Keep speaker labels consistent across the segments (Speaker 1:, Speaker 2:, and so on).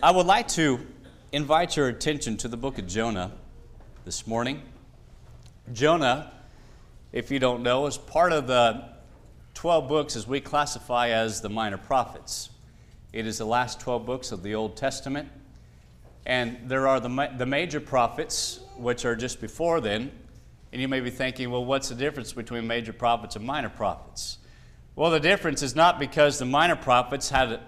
Speaker 1: I would like to invite your attention to the book of Jonah this morning. Jonah, if you don't know, is part of the 12 books as we classify as the minor prophets. It is the last 12 books of the Old Testament. And there are the, ma- the major prophets, which are just before then. And you may be thinking, well, what's the difference between major prophets and minor prophets? Well, the difference is not because the minor prophets had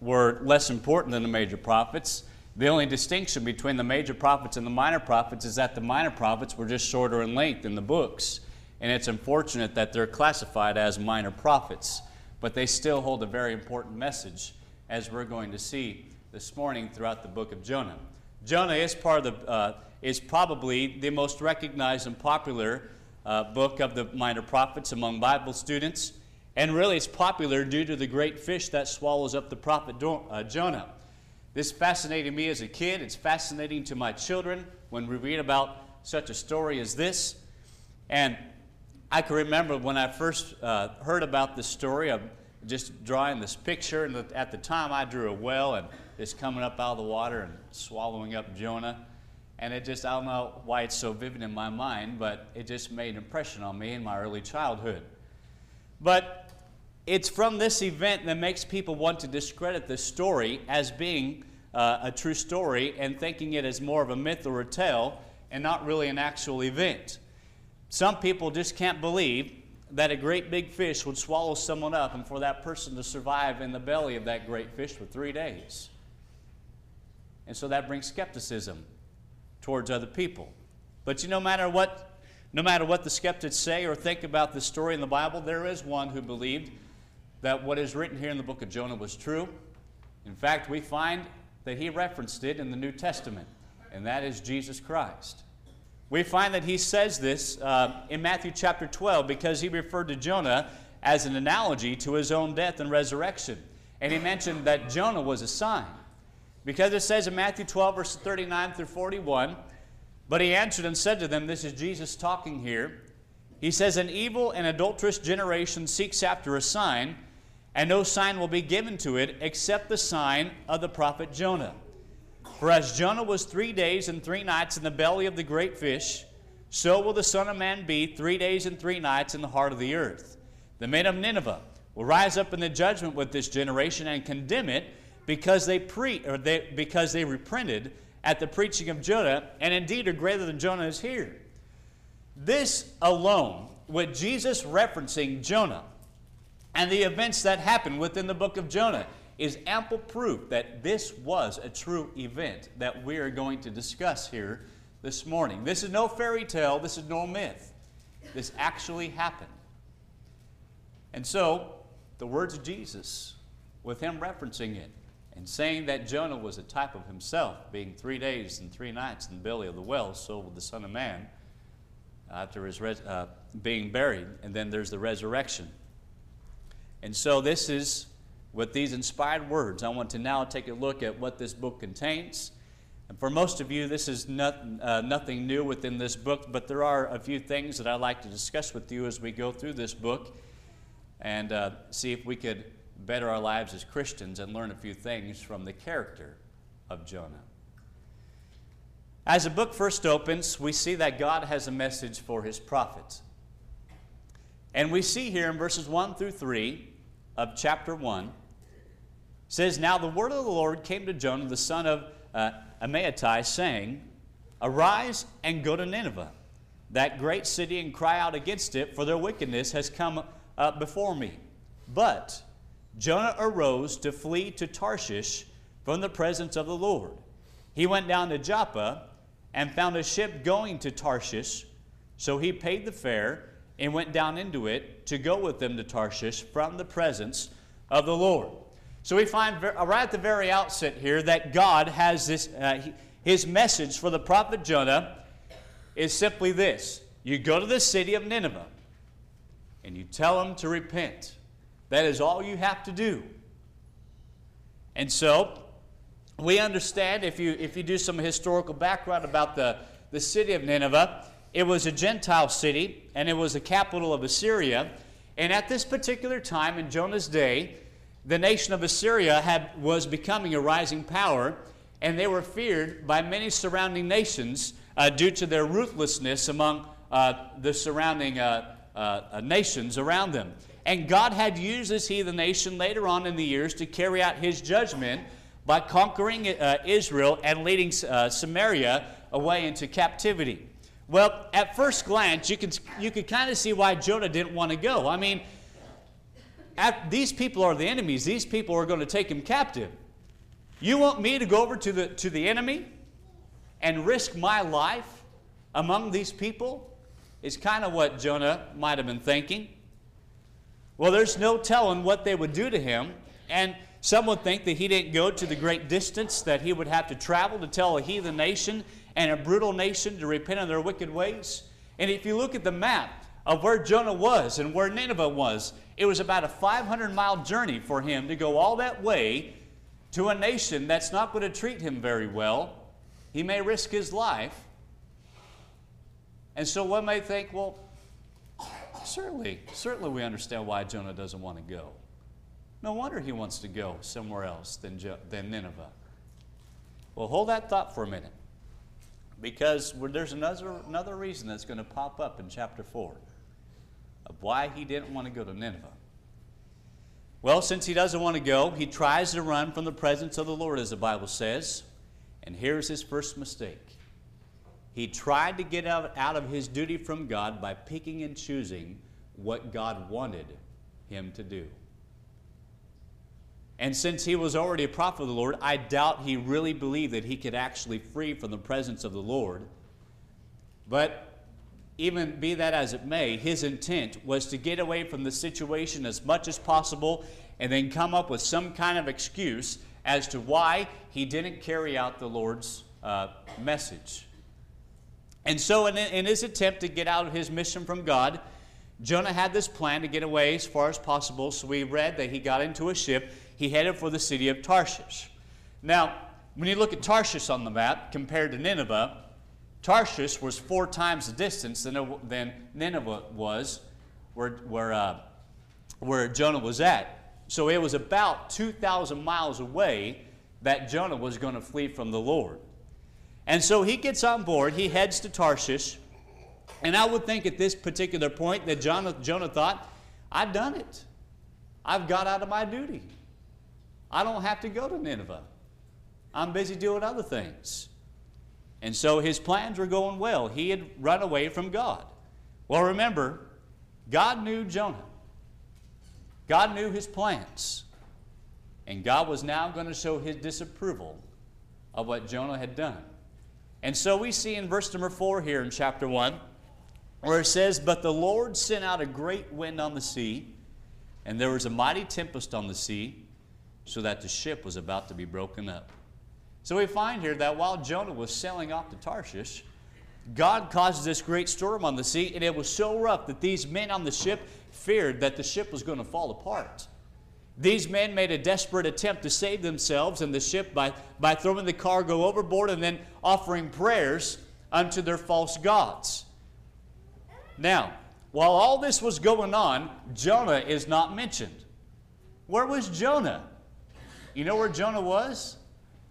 Speaker 1: were less important than the major prophets. The only distinction between the major prophets and the minor prophets is that the minor prophets were just shorter in length in the books. And it's unfortunate that they're classified as minor prophets, but they still hold a very important message, as we're going to see this morning throughout the book of Jonah. Jonah is part of the, uh, is probably the most recognized and popular uh, book of the minor prophets among Bible students. And really, it's popular due to the great fish that swallows up the prophet uh, Jonah. This fascinated me as a kid. It's fascinating to my children when we read about such a story as this. And I can remember when I first uh, heard about this story of just drawing this picture. And at the time, I drew a well and it's coming up out of the water and swallowing up Jonah. And it just, I don't know why it's so vivid in my mind, but it just made an impression on me in my early childhood. But it's from this event that makes people want to discredit this story as being uh, a true story and thinking it as more of a myth or a tale and not really an actual event. Some people just can't believe that a great big fish would swallow someone up and for that person to survive in the belly of that great fish for three days. And so that brings skepticism towards other people. But you know, no matter what, no matter what the skeptics say or think about the story in the Bible, there is one who believed that what is written here in the book of Jonah was true. In fact, we find that he referenced it in the New Testament, and that is Jesus Christ. We find that he says this uh, in Matthew chapter 12 because he referred to Jonah as an analogy to his own death and resurrection. And he mentioned that Jonah was a sign. Because it says in Matthew 12, verses 39 through 41, but he answered and said to them, This is Jesus talking here. He says, An evil and adulterous generation seeks after a sign and no sign will be given to it except the sign of the prophet Jonah. For as Jonah was three days and three nights in the belly of the great fish, so will the Son of Man be three days and three nights in the heart of the earth. The men of Nineveh will rise up in the judgment with this generation and condemn it because they pre or they, because they reprinted at the preaching of Jonah, and indeed are greater than Jonah is here. This alone, with Jesus referencing Jonah, and the events that happened within the book of Jonah is ample proof that this was a true event that we are going to discuss here this morning. This is no fairy tale, this is no myth. This actually happened. And so, the words of Jesus, with him referencing it and saying that Jonah was a type of himself, being three days and three nights in the belly of the well, so will the Son of Man after his res- uh, being buried. And then there's the resurrection. And so, this is with these inspired words. I want to now take a look at what this book contains. And for most of you, this is not, uh, nothing new within this book, but there are a few things that I'd like to discuss with you as we go through this book and uh, see if we could better our lives as Christians and learn a few things from the character of Jonah. As the book first opens, we see that God has a message for his prophets. And we see here in verses 1 through 3 of chapter 1 says, Now the word of the Lord came to Jonah, the son of uh, Amittai, saying, Arise and go to Nineveh, that great city, and cry out against it, for their wickedness has come up before me. But Jonah arose to flee to Tarshish from the presence of the Lord. He went down to Joppa and found a ship going to Tarshish, so he paid the fare and went down into it to go with them to Tarshish from the presence of the Lord. So we find right at the very outset here that God has this, uh, his message for the prophet Jonah is simply this You go to the city of Nineveh and you tell them to repent. That is all you have to do. And so, we understand if you, if you do some historical background about the, the city of Nineveh, it was a Gentile city, and it was the capital of Assyria. And at this particular time in Jonah's day, the nation of Assyria had, was becoming a rising power, and they were feared by many surrounding nations uh, due to their ruthlessness among uh, the surrounding uh, uh, uh nations around them. And God had used this heathen nation later on in the years to carry out his judgment by conquering uh, Israel and leading Samaria away into captivity. Well, at first glance, you can, you can kind of see why Jonah didn't want to go. I mean, at, these people are the enemies. These people are going to take him captive. You want me to go over to the, to the enemy and risk my life among these people? Is kind of what Jonah might have been thinking. Well, there's no telling what they would do to him. And some would think that he didn't go to the great distance that he would have to travel to tell a heathen nation and a brutal nation to repent of their wicked ways. And if you look at the map of where Jonah was and where Nineveh was, it was about a 500 mile journey for him to go all that way to a nation that's not going to treat him very well. He may risk his life. And so one may think, well, certainly, certainly we understand why Jonah doesn't want to go. No wonder he wants to go somewhere else than, than Nineveh. Well, hold that thought for a minute because there's another, another reason that's going to pop up in chapter 4 of why he didn't want to go to Nineveh. Well, since he doesn't want to go, he tries to run from the presence of the Lord, as the Bible says. And here's his first mistake. He tried to get out, out of his duty from God by picking and choosing what God wanted him to do. And since he was already a prophet of the Lord, I doubt he really believed that he could actually free from the presence of the Lord. But even be that as it may, his intent was to get away from the situation as much as possible and then come up with some kind of excuse as to why he didn't carry out the Lord's uh, message. And so, in, in his attempt to get out of his mission from God, Jonah had this plan to get away as far as possible. So we read that he got into a ship he headed for the city of Tarshish. Now, when you look at Tarshish on the map compared to Nineveh, Tarshish was four times the distance than, Nineveh was, where, where, uh, where Jonah was at. So it was about 2,000 miles away that Jonah was going to flee from the Lord. And so he gets on board, he heads to Tarshish, and I would think at this particular point that Jonah, Jonah thought, I've done it. I've got out of my duty. I don't have to go to Nineveh. I'm busy doing other things. And so his plans were going well. He had run away from God. Well, remember, God knew Jonah, God knew his plans. And God was now going to show his disapproval of what Jonah had done. And so we see in verse number four here in chapter one, where it says, But the Lord sent out a great wind on the sea, and there was a mighty tempest on the sea so that the ship was about to be broken up. So we find here that while Jonah was sailing off to Tarshish, God causes this great storm on the sea, and it was so rough that these men on the ship feared that the ship was going to fall apart. These men made a desperate attempt to save themselves and the ship by, by throwing the cargo overboard and then offering prayers unto their false gods. Now, while all this was going on, Jonah is not mentioned. Where was Jonah? You know where Jonah was?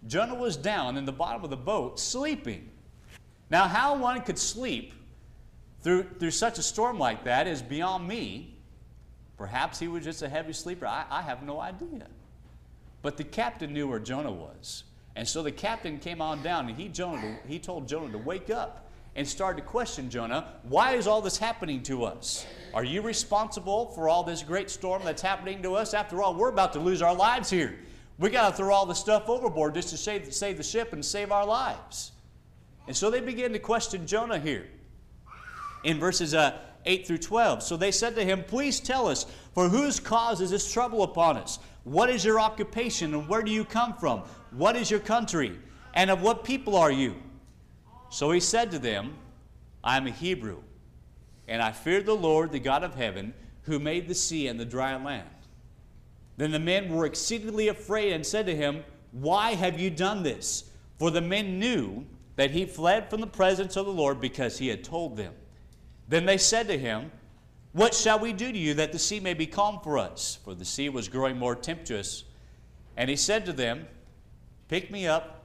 Speaker 1: Jonah was down in the bottom of the boat sleeping. Now, how one could sleep through, through such a storm like that is beyond me. Perhaps he was just a heavy sleeper. I, I have no idea. But the captain knew where Jonah was. And so the captain came on down and he, Jonah, he told Jonah to wake up and started to question Jonah why is all this happening to us? Are you responsible for all this great storm that's happening to us? After all, we're about to lose our lives here. We got to throw all the stuff overboard just to save, save the ship and save our lives. And so they begin to question Jonah here in verses uh, 8 through 12. So they said to him, Please tell us, for whose cause is this trouble upon us? What is your occupation and where do you come from? What is your country? And of what people are you? So he said to them, I am a Hebrew, and I fear the Lord, the God of heaven, who made the sea and the dry land. Then the men were exceedingly afraid and said to him, Why have you done this? For the men knew that he fled from the presence of the Lord because he had told them. Then they said to him, What shall we do to you that the sea may be calm for us? For the sea was growing more tempestuous. And he said to them, Pick me up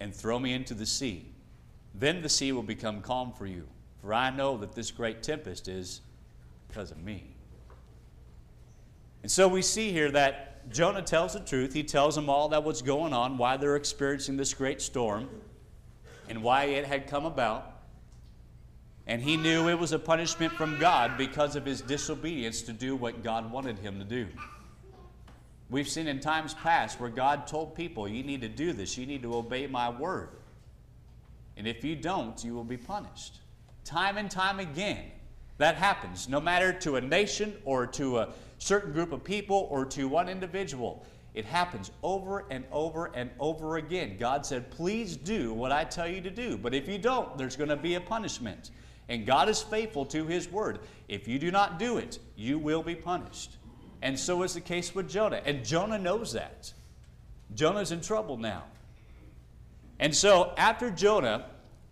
Speaker 1: and throw me into the sea. Then the sea will become calm for you. For I know that this great tempest is because of me. And so we see here that Jonah tells the truth. He tells them all that what's going on, why they're experiencing this great storm, and why it had come about. And he knew it was a punishment from God because of his disobedience to do what God wanted him to do. We've seen in times past where God told people, You need to do this, you need to obey my word. And if you don't, you will be punished. Time and time again, that happens, no matter to a nation or to a certain group of people or to one individual. It happens over and over and over again. God said, Please do what I tell you to do. But if you don't, there's going to be a punishment. And God is faithful to His word. If you do not do it, you will be punished. And so is the case with Jonah. And Jonah knows that. Jonah's in trouble now. And so after Jonah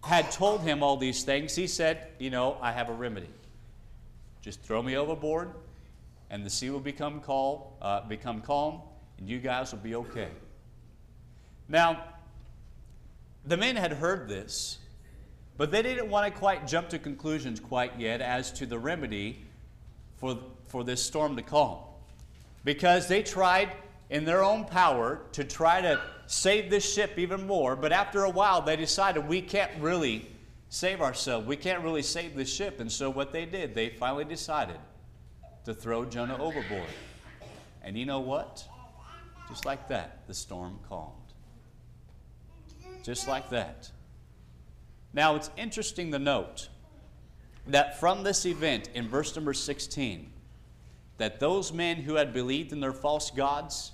Speaker 1: had told him all these things, he said, You know, I have a remedy. Just throw me overboard, and the sea will become calm, uh, become calm, and you guys will be okay. Now, the men had heard this, but they didn't want to quite jump to conclusions quite yet as to the remedy for, for this storm to calm. Because they tried in their own power to try to save this ship even more, but after a while they decided we can't really save ourselves. We can't really save the ship. And so what they did, they finally decided to throw Jonah overboard. And you know what? Just like that, the storm calmed. Just like that. Now, it's interesting to note that from this event in verse number 16, that those men who had believed in their false gods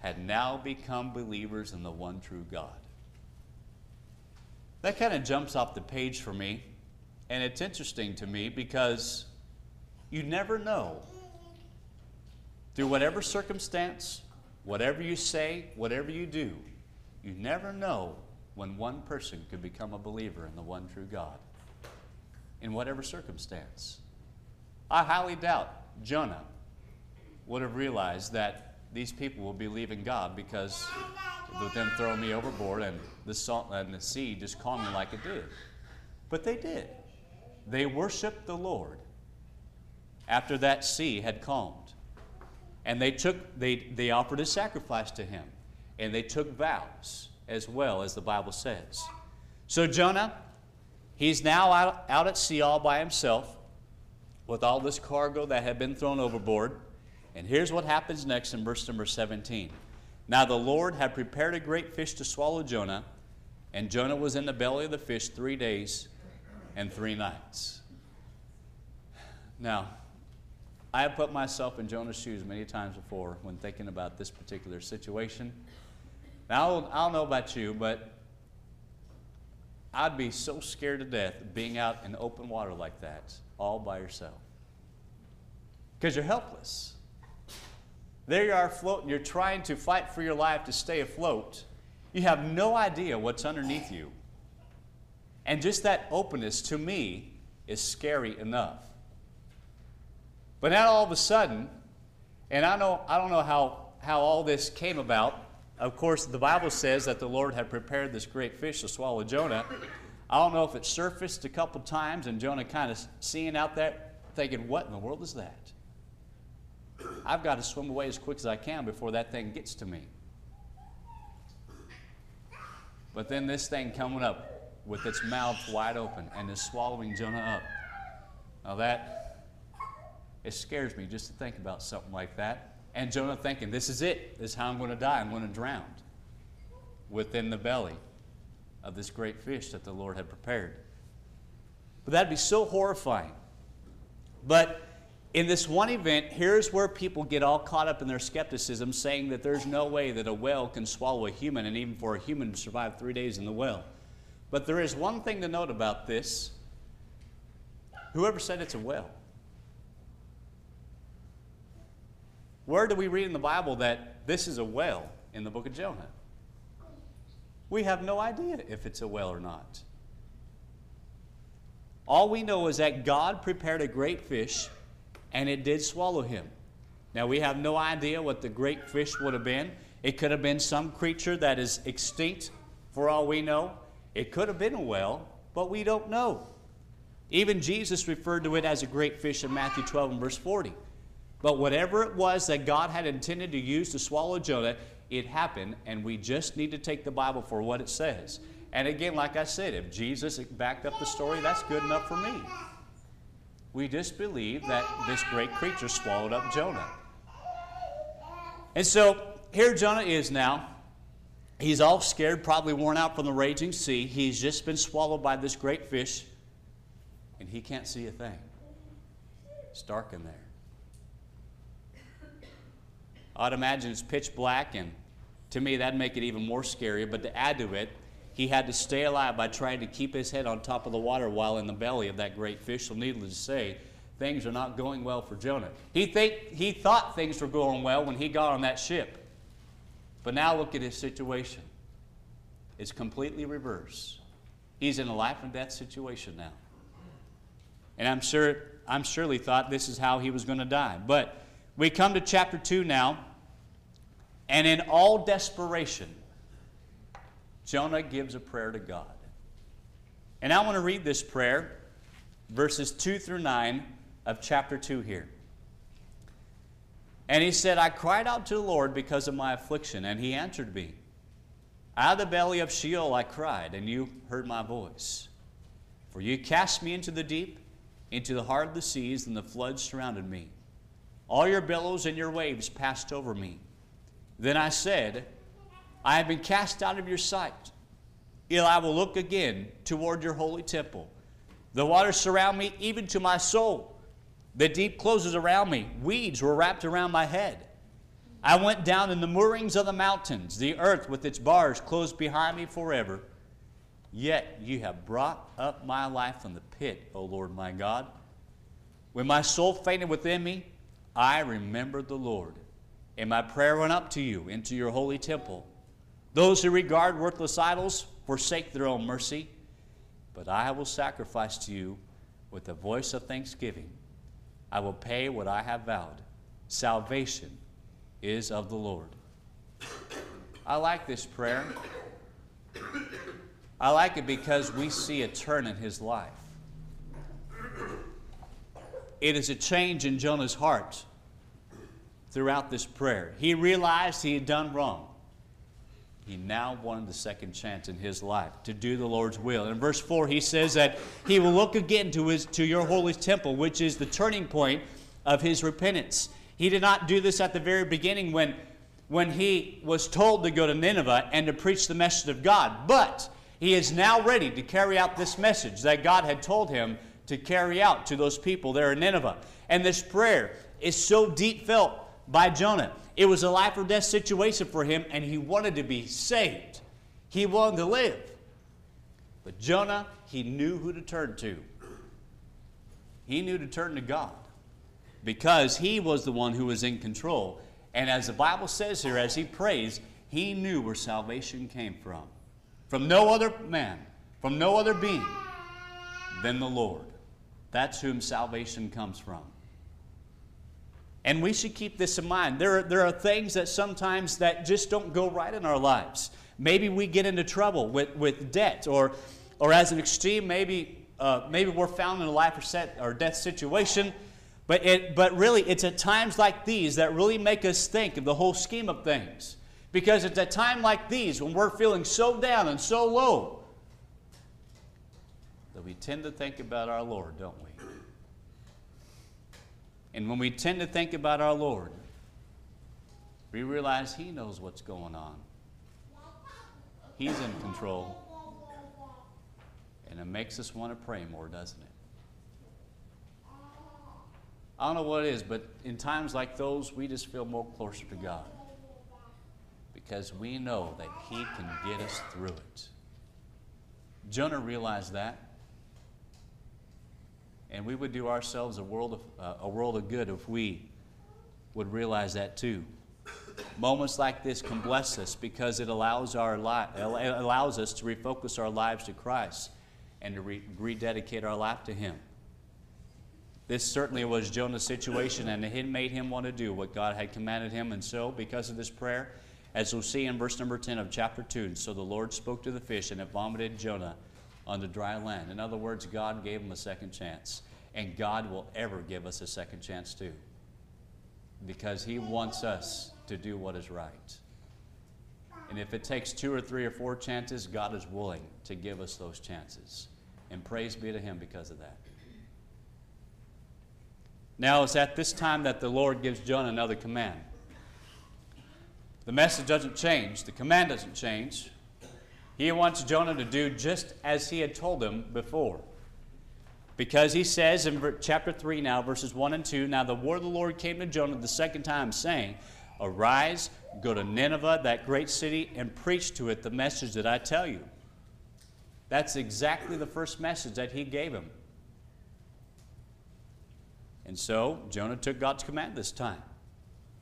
Speaker 1: had now become believers in the one true God. That kind of jumps off the page for me, and it's interesting to me because you never know. Through whatever circumstance, whatever you say, whatever you do, you never know when one person could become a believer in the one true God in whatever circumstance. I highly doubt Jonah would have realized that these people will believe in God because of them throw me overboard and the salt and the sea just calming like it did. But they did. They worshiped the Lord after that sea had calmed. And they took they, they offered a sacrifice to him. And they took vows as well, as the Bible says. So Jonah, he's now out, out at sea all by himself with all this cargo that had been thrown overboard. And here's what happens next in verse number 17. Now the Lord had prepared a great fish to swallow Jonah, and Jonah was in the belly of the fish three days and three nights. Now, I have put myself in Jonah's shoes many times before when thinking about this particular situation. Now, I don't know about you, but I'd be so scared to death being out in open water like that, all by yourself. Because you're helpless. There you are floating, you're trying to fight for your life to stay afloat. You have no idea what's underneath you. And just that openness, to me, is scary enough. But now all of a sudden, and I, know, I don't know how, how all this came about, of course, the Bible says that the Lord had prepared this great fish to swallow Jonah. I don't know if it surfaced a couple times and Jonah kind of seeing out there, thinking, What in the world is that? I've got to swim away as quick as I can before that thing gets to me. But then this thing coming up with its mouth wide open and is swallowing Jonah up. Now that, it scares me just to think about something like that. And Jonah thinking, this is it. This is how I'm going to die. I'm going to drown within the belly of this great fish that the Lord had prepared. But that'd be so horrifying. But in this one event, here's where people get all caught up in their skepticism, saying that there's no way that a whale can swallow a human, and even for a human to survive three days in the well. But there is one thing to note about this whoever said it's a whale? Where do we read in the Bible that this is a whale in the book of Jonah? We have no idea if it's a whale or not. All we know is that God prepared a great fish and it did swallow him. Now, we have no idea what the great fish would have been. It could have been some creature that is extinct, for all we know. It could have been a whale, but we don't know. Even Jesus referred to it as a great fish in Matthew 12 and verse 40. But whatever it was that God had intended to use to swallow Jonah, it happened, and we just need to take the Bible for what it says. And again, like I said, if Jesus backed up the story, that's good enough for me. We just believe that this great creature swallowed up Jonah. And so here Jonah is now. He's all scared, probably worn out from the raging sea. He's just been swallowed by this great fish, and he can't see a thing. It's dark in there. I'd imagine it's pitch black, and to me, that'd make it even more scary. But to add to it, he had to stay alive by trying to keep his head on top of the water while in the belly of that great fish. So, needless to say, things are not going well for Jonah. He, think, he thought things were going well when he got on that ship. But now look at his situation. It's completely reversed. He's in a life and death situation now. And I'm sure I'm surely thought this is how he was going to die. But we come to chapter 2 now, and in all desperation, Jonah gives a prayer to God. And I want to read this prayer, verses 2 through 9 of chapter 2 here. And he said, I cried out to the Lord because of my affliction, and he answered me. Out of the belly of Sheol I cried, and you heard my voice. For you cast me into the deep, into the heart of the seas, and the floods surrounded me. All your billows and your waves passed over me. Then I said, I have been cast out of your sight. Yet I will look again toward your holy temple. The waters surround me, even to my soul. The deep closes around me. Weeds were wrapped around my head. I went down in the moorings of the mountains. The earth with its bars closed behind me forever. Yet you have brought up my life from the pit, O Lord my God. When my soul fainted within me, I remembered the Lord, and my prayer went up to you into your holy temple. Those who regard worthless idols forsake their own mercy, but I will sacrifice to you with the voice of thanksgiving. I will pay what I have vowed. Salvation is of the Lord. I like this prayer. I like it because we see a turn in his life. It is a change in Jonah's heart throughout this prayer. He realized he had done wrong he now wanted the second chance in his life to do the Lord's will. In verse 4, he says that he will look again to, his, to your holy temple, which is the turning point of his repentance. He did not do this at the very beginning when, when he was told to go to Nineveh and to preach the message of God, but he is now ready to carry out this message that God had told him to carry out to those people there in Nineveh. And this prayer is so deep felt by Jonah. It was a life or death situation for him, and he wanted to be saved. He wanted to live. But Jonah, he knew who to turn to. He knew to turn to God because he was the one who was in control. And as the Bible says here, as he prays, he knew where salvation came from. From no other man, from no other being than the Lord. That's whom salvation comes from. And we should keep this in mind. There are, there are things that sometimes that just don't go right in our lives. Maybe we get into trouble with, with debt, or, or as an extreme, maybe, uh, maybe we're found in a life or, set, or death situation. But, it, but really, it's at times like these that really make us think of the whole scheme of things. Because it's at times like these when we're feeling so down and so low that we tend to think about our Lord, don't we? And when we tend to think about our Lord, we realize He knows what's going on. He's in control. And it makes us want to pray more, doesn't it? I don't know what it is, but in times like those, we just feel more closer to God. Because we know that He can get us through it. Jonah realized that. And we would do ourselves a world of, uh, a world of good if we would realize that too. Moments like this can bless us because it allows, our li- allows us to refocus our lives to Christ and to re- rededicate our life to Him. This certainly was Jonah's situation, and it made him want to do what God had commanded him. And so, because of this prayer, as we'll see in verse number 10 of chapter 2, so the Lord spoke to the fish, and it vomited Jonah on the dry land. In other words, God gave him a second chance. And God will ever give us a second chance too. Because He wants us to do what is right. And if it takes two or three or four chances, God is willing to give us those chances. And praise be to Him because of that. Now, it's at this time that the Lord gives Jonah another command. The message doesn't change, the command doesn't change. He wants Jonah to do just as he had told him before. Because he says in chapter 3 now, verses 1 and 2 Now the word of the Lord came to Jonah the second time, saying, Arise, go to Nineveh, that great city, and preach to it the message that I tell you. That's exactly the first message that he gave him. And so Jonah took God's command this time.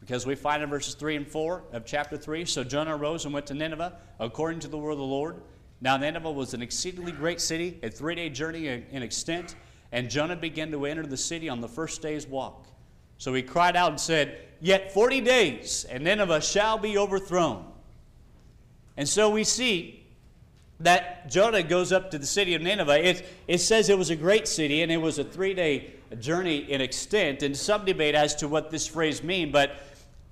Speaker 1: Because we find in verses 3 and 4 of chapter 3 So Jonah arose and went to Nineveh according to the word of the Lord. Now Nineveh was an exceedingly great city, a three day journey in extent, and Jonah began to enter the city on the first day's walk. So he cried out and said, Yet 40 days, and Nineveh shall be overthrown. And so we see that Jonah goes up to the city of Nineveh. It, it says it was a great city and it was a three day journey in extent. And some debate as to what this phrase means, but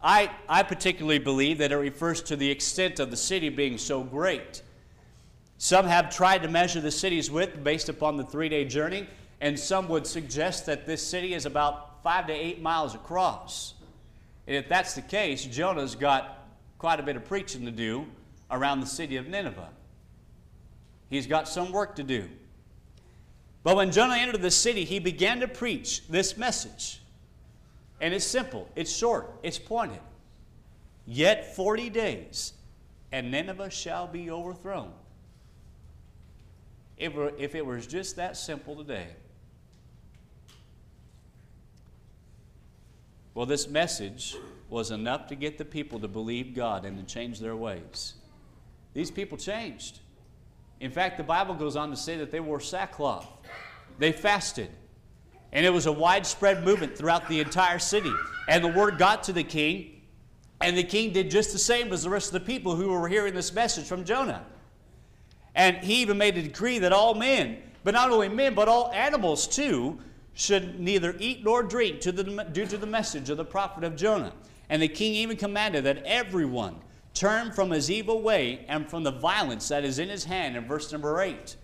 Speaker 1: I, I particularly believe that it refers to the extent of the city being so great. Some have tried to measure the city's width based upon the three day journey, and some would suggest that this city is about five to eight miles across. And if that's the case, Jonah's got quite a bit of preaching to do around the city of Nineveh. He's got some work to do. But when Jonah entered the city, he began to preach this message. And it's simple, it's short, it's pointed. Yet 40 days, and Nineveh shall be overthrown. If, if it was just that simple today. Well, this message was enough to get the people to believe God and to change their ways. These people changed. In fact, the Bible goes on to say that they wore sackcloth, they fasted. And it was a widespread movement throughout the entire city. And the word got to the king, and the king did just the same as the rest of the people who were hearing this message from Jonah. And he even made a decree that all men, but not only men, but all animals too, should neither eat nor drink to the, due to the message of the prophet of Jonah. And the king even commanded that everyone turn from his evil way and from the violence that is in his hand in verse number 8.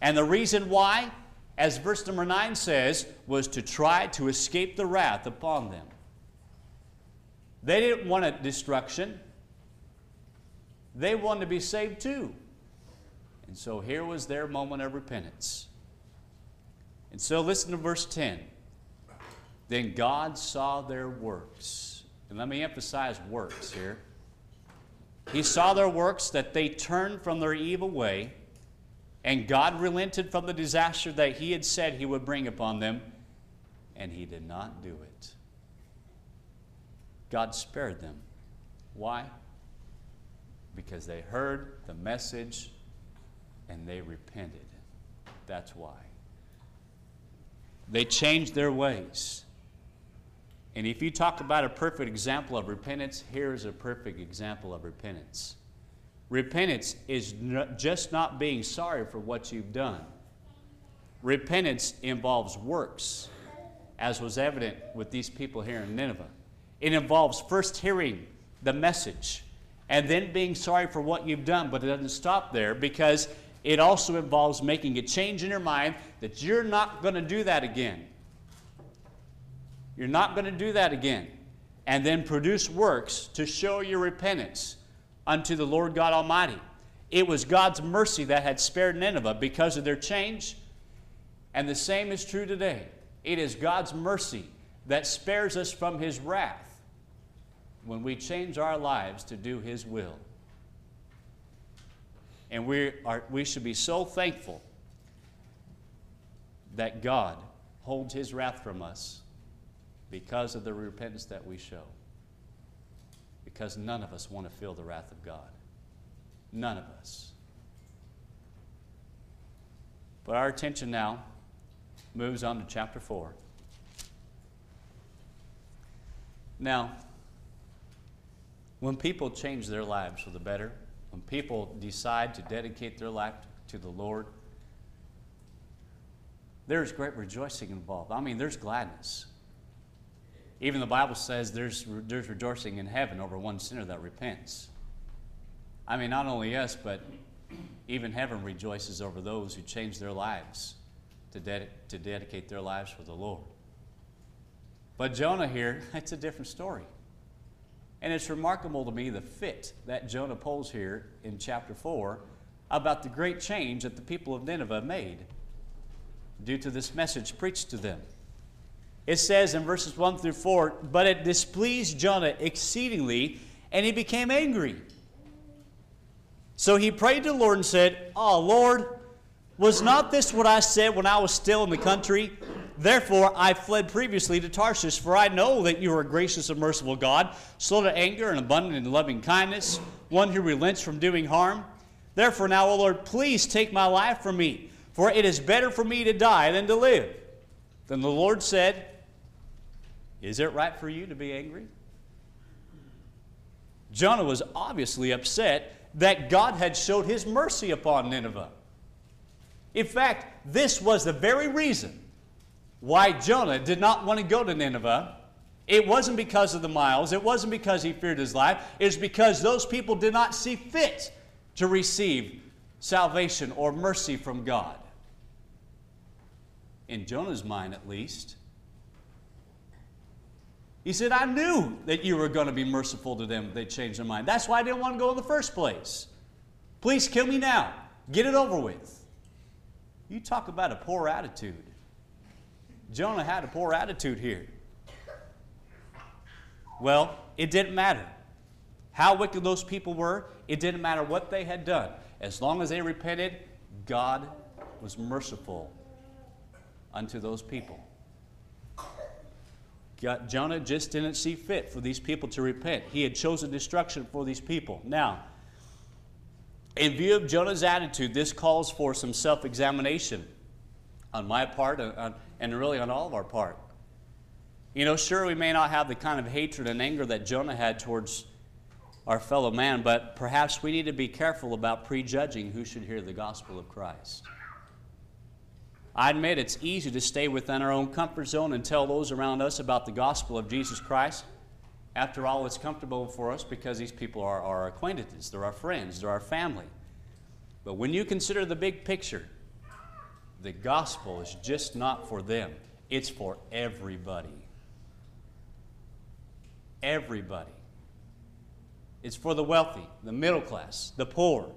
Speaker 1: And the reason why, as verse number 9 says, was to try to escape the wrath upon them. They didn't want a destruction, they wanted to be saved too. And so here was their moment of repentance. And so listen to verse 10. Then God saw their works. And let me emphasize works here. He saw their works, that they turned from their evil way, and God relented from the disaster that He had said He would bring upon them, and He did not do it. God spared them. Why? Because they heard the message and they repented. That's why. They changed their ways. And if you talk about a perfect example of repentance, here's a perfect example of repentance. Repentance is just not being sorry for what you've done. Repentance involves works, as was evident with these people here in Nineveh. It involves first hearing the message and then being sorry for what you've done, but it doesn't stop there because it also involves making a change in your mind that you're not going to do that again. You're not going to do that again. And then produce works to show your repentance unto the Lord God Almighty. It was God's mercy that had spared Nineveh because of their change. And the same is true today. It is God's mercy that spares us from His wrath when we change our lives to do His will. And we, are, we should be so thankful that God holds His wrath from us because of the repentance that we show because none of us want to feel the wrath of God. None of us. But our attention now moves on to chapter 4. Now, when people change their lives for the better, when people decide to dedicate their life to the Lord, there's great rejoicing involved. I mean, there's gladness. Even the Bible says there's, there's rejoicing in heaven over one sinner that repents. I mean, not only us, but even heaven rejoices over those who change their lives to, ded- to dedicate their lives for the Lord. But Jonah here, it's a different story. And it's remarkable to me the fit that Jonah pulls here in chapter 4 about the great change that the people of Nineveh made due to this message preached to them. It says in verses 1 through 4 But it displeased Jonah exceedingly, and he became angry. So he prayed to the Lord and said, Oh, Lord, was not this what I said when I was still in the country? Therefore, I fled previously to Tarshish, for I know that you are a gracious and merciful God, slow to anger and abundant in loving kindness, one who relents from doing harm. Therefore, now, O Lord, please take my life from me, for it is better for me to die than to live. Then the Lord said, Is it right for you to be angry? Jonah was obviously upset that God had showed his mercy upon Nineveh. In fact, this was the very reason why Jonah did not want to go to Nineveh. It wasn't because of the miles, it wasn't because he feared his life, it's because those people did not see fit to receive salvation or mercy from God. In Jonah's mind, at least. He said, I knew that you were going to be merciful to them they changed their mind. That's why I didn't want to go in the first place. Please kill me now. Get it over with. You talk about a poor attitude. Jonah had a poor attitude here. Well, it didn't matter how wicked those people were, it didn't matter what they had done. As long as they repented, God was merciful unto those people. God, Jonah just didn't see fit for these people to repent. He had chosen destruction for these people. Now, in view of Jonah's attitude, this calls for some self examination on my part uh, and really on all of our part. You know, sure, we may not have the kind of hatred and anger that Jonah had towards our fellow man, but perhaps we need to be careful about prejudging who should hear the gospel of Christ. I admit it's easy to stay within our own comfort zone and tell those around us about the gospel of Jesus Christ. After all, it's comfortable for us because these people are our acquaintances, they're our friends, they're our family. But when you consider the big picture, the gospel is just not for them, it's for everybody. Everybody. It's for the wealthy, the middle class, the poor.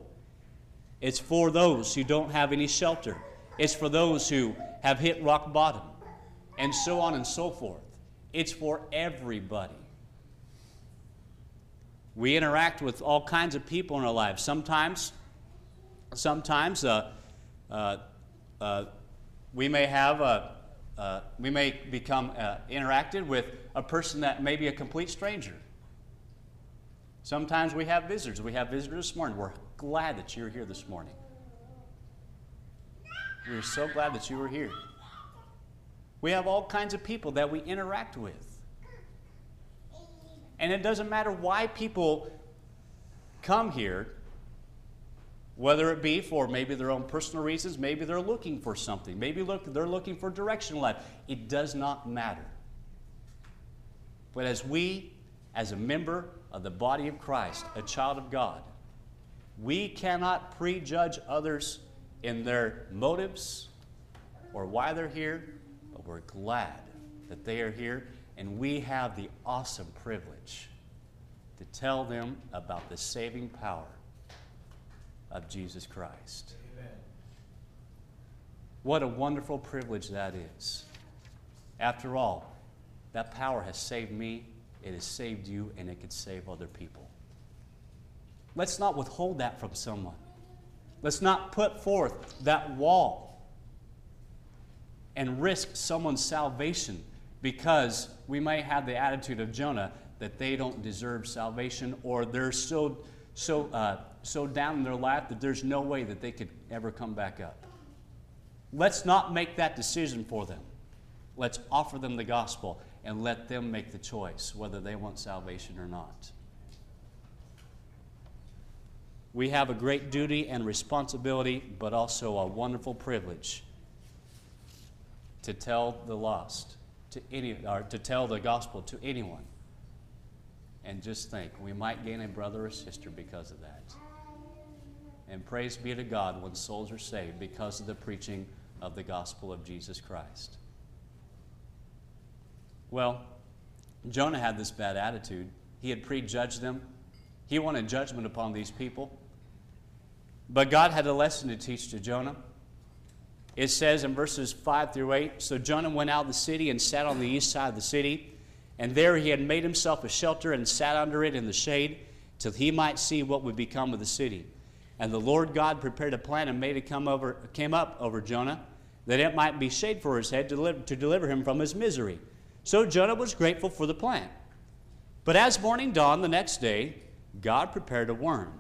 Speaker 1: It's for those who don't have any shelter. It's for those who have hit rock bottom, and so on and so forth. It's for everybody. We interact with all kinds of people in our lives. Sometimes, sometimes uh, uh, uh, we may have a, uh, we may become uh, interacted with a person that may be a complete stranger. Sometimes we have visitors. We have visitors this morning. We're glad that you're here this morning. We're so glad that you were here. We have all kinds of people that we interact with. And it doesn't matter why people come here whether it be for maybe their own personal reasons, maybe they're looking for something, maybe look, they're looking for direction in life. It does not matter. But as we, as a member of the body of Christ, a child of God, we cannot prejudge others in their motives or why they're here, but we're glad that they are here, and we have the awesome privilege to tell them about the saving power of Jesus Christ. Amen. What a wonderful privilege that is. After all, that power has saved me, it has saved you, and it could save other people. Let's not withhold that from someone. Let's not put forth that wall and risk someone's salvation because we may have the attitude of Jonah that they don't deserve salvation or they're so, so uh, so down in their life that there's no way that they could ever come back up. Let's not make that decision for them. Let's offer them the gospel and let them make the choice whether they want salvation or not. We have a great duty and responsibility, but also a wonderful privilege to tell the lost to any or to tell the gospel to anyone. And just think, we might gain a brother or sister because of that. And praise be to God when souls are saved because of the preaching of the gospel of Jesus Christ. Well, Jonah had this bad attitude. He had prejudged them. He wanted judgment upon these people. But God had a lesson to teach to Jonah. It says in verses 5 through 8 So Jonah went out of the city and sat on the east side of the city. And there he had made himself a shelter and sat under it in the shade till he might see what would become of the city. And the Lord God prepared a plan and made it come over, came up over Jonah, that it might be shade for his head to deliver, to deliver him from his misery. So Jonah was grateful for the plan. But as morning dawned the next day, God prepared a worm.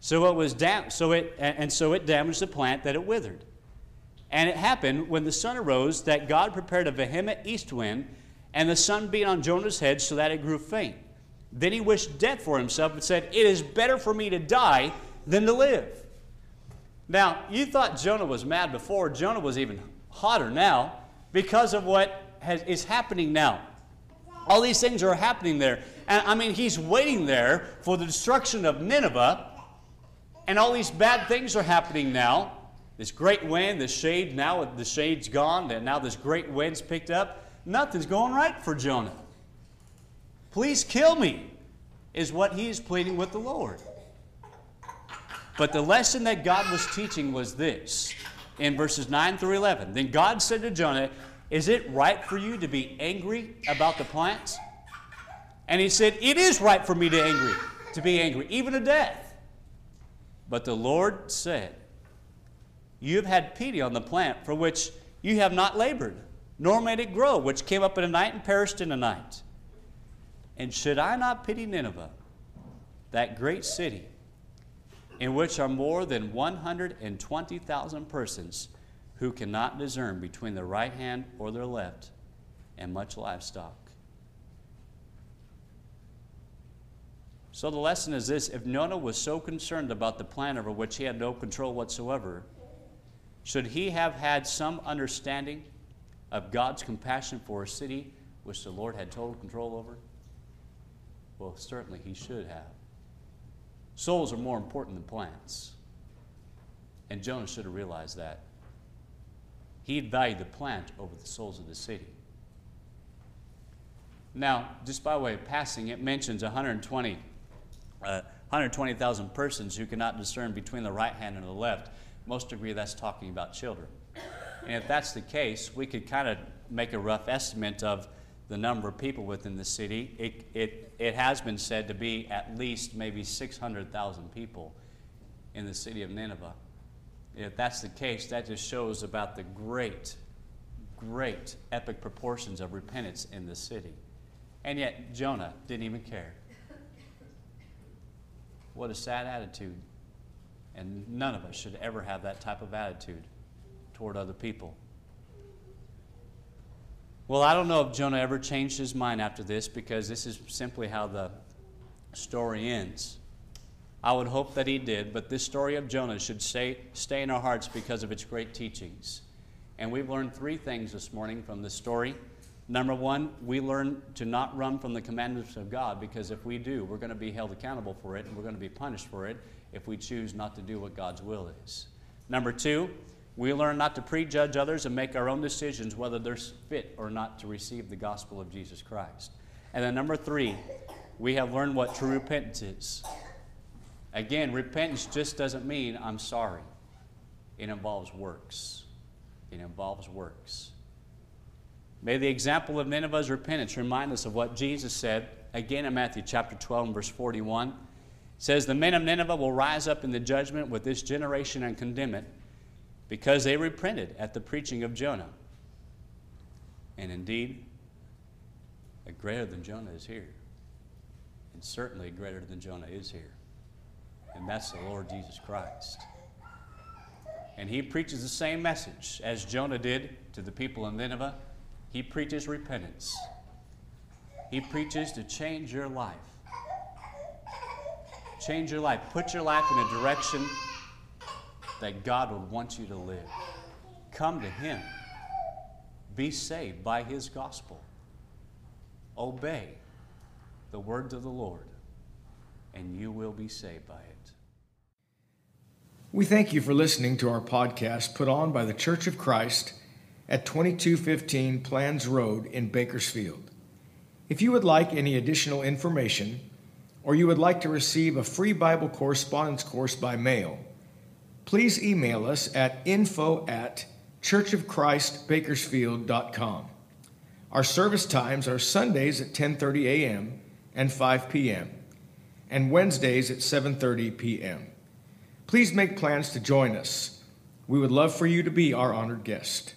Speaker 1: So it was dam- so it and so it damaged the plant that it withered. And it happened when the sun arose that God prepared a vehement east wind, and the sun beat on Jonah's head so that it grew faint. Then he wished death for himself and said, It is better for me to die than to live. Now, you thought Jonah was mad before. Jonah was even hotter now because of what has, is happening now. All these things are happening there. And I mean, he's waiting there for the destruction of Nineveh, and all these bad things are happening now. This great wind, the shade, now the shade's gone, and now this great wind's picked up. Nothing's going right for Jonah. Please kill me, is what he is pleading with the Lord. But the lesson that God was teaching was this in verses 9 through 11. Then God said to Jonah, Is it right for you to be angry about the plants? And he said, It is right for me to angry, to be angry, even to death. But the Lord said, you have had pity on the plant for which you have not labored, nor made it grow, which came up in a night and perished in a night. And should I not pity Nineveh, that great city, in which are more than 120,000 persons who cannot discern between their right hand or their left, and much livestock? So the lesson is this if Jonah was so concerned about the plan over which he had no control whatsoever, should he have had some understanding of God's compassion for a city which the Lord had total control over? Well, certainly he should have. Souls are more important than plants. And Jonah should have realized that. He'd value the plant over the souls of the city. Now, just by way of passing, it mentions 120, uh, 120,000 persons who cannot discern between the right hand and the left most agree that's talking about children. And if that's the case, we could kind of make a rough estimate of the number of people within the city. It, it, it has been said to be at least maybe 600,000 people in the city of Nineveh. If that's the case, that just shows about the great, great epic proportions of repentance in the city. And yet, Jonah didn't even care. What a sad attitude. And none of us should ever have that type of attitude toward other people. Well, I don't know if Jonah ever changed his mind after this because this is simply how the story ends. I would hope that he did, but this story of Jonah should stay, stay in our hearts because of its great teachings. And we've learned three things this morning from this story. Number one, we learn to not run from the commandments of God because if we do, we're going to be held accountable for it and we're going to be punished for it if we choose not to do what God's will is. Number two, we learn not to prejudge others and make our own decisions whether they're fit or not to receive the gospel of Jesus Christ. And then number three, we have learned what true repentance is. Again, repentance just doesn't mean I'm sorry. It involves works. It involves works. May the example of Nineveh's repentance remind us of what Jesus said again in Matthew chapter 12 and verse 41 says, The men of Nineveh will rise up in the judgment with this generation and condemn it because they repented at the preaching of Jonah. And indeed, a greater than Jonah is here. And certainly greater than Jonah is here. And that's the Lord Jesus Christ. And he preaches the same message as Jonah did to the people of Nineveh. He preaches repentance. He preaches to change your life. Change your life. Put your life in a direction that God would want you to live. Come to Him. Be saved by His gospel. Obey the words of the Lord, and you will be saved by it.
Speaker 2: We thank you for listening to our podcast put on by the Church of Christ at 2215 Planz Road in Bakersfield. If you would like any additional information, or you would like to receive a free Bible correspondence course by mail, please email us at info at churchofchristbakersfield.com. Our service times are Sundays at 10:30 a.m. and 5 p.m. and Wednesdays at 7:30 p.m. Please make plans to join us. We would love for you to be our honored guest.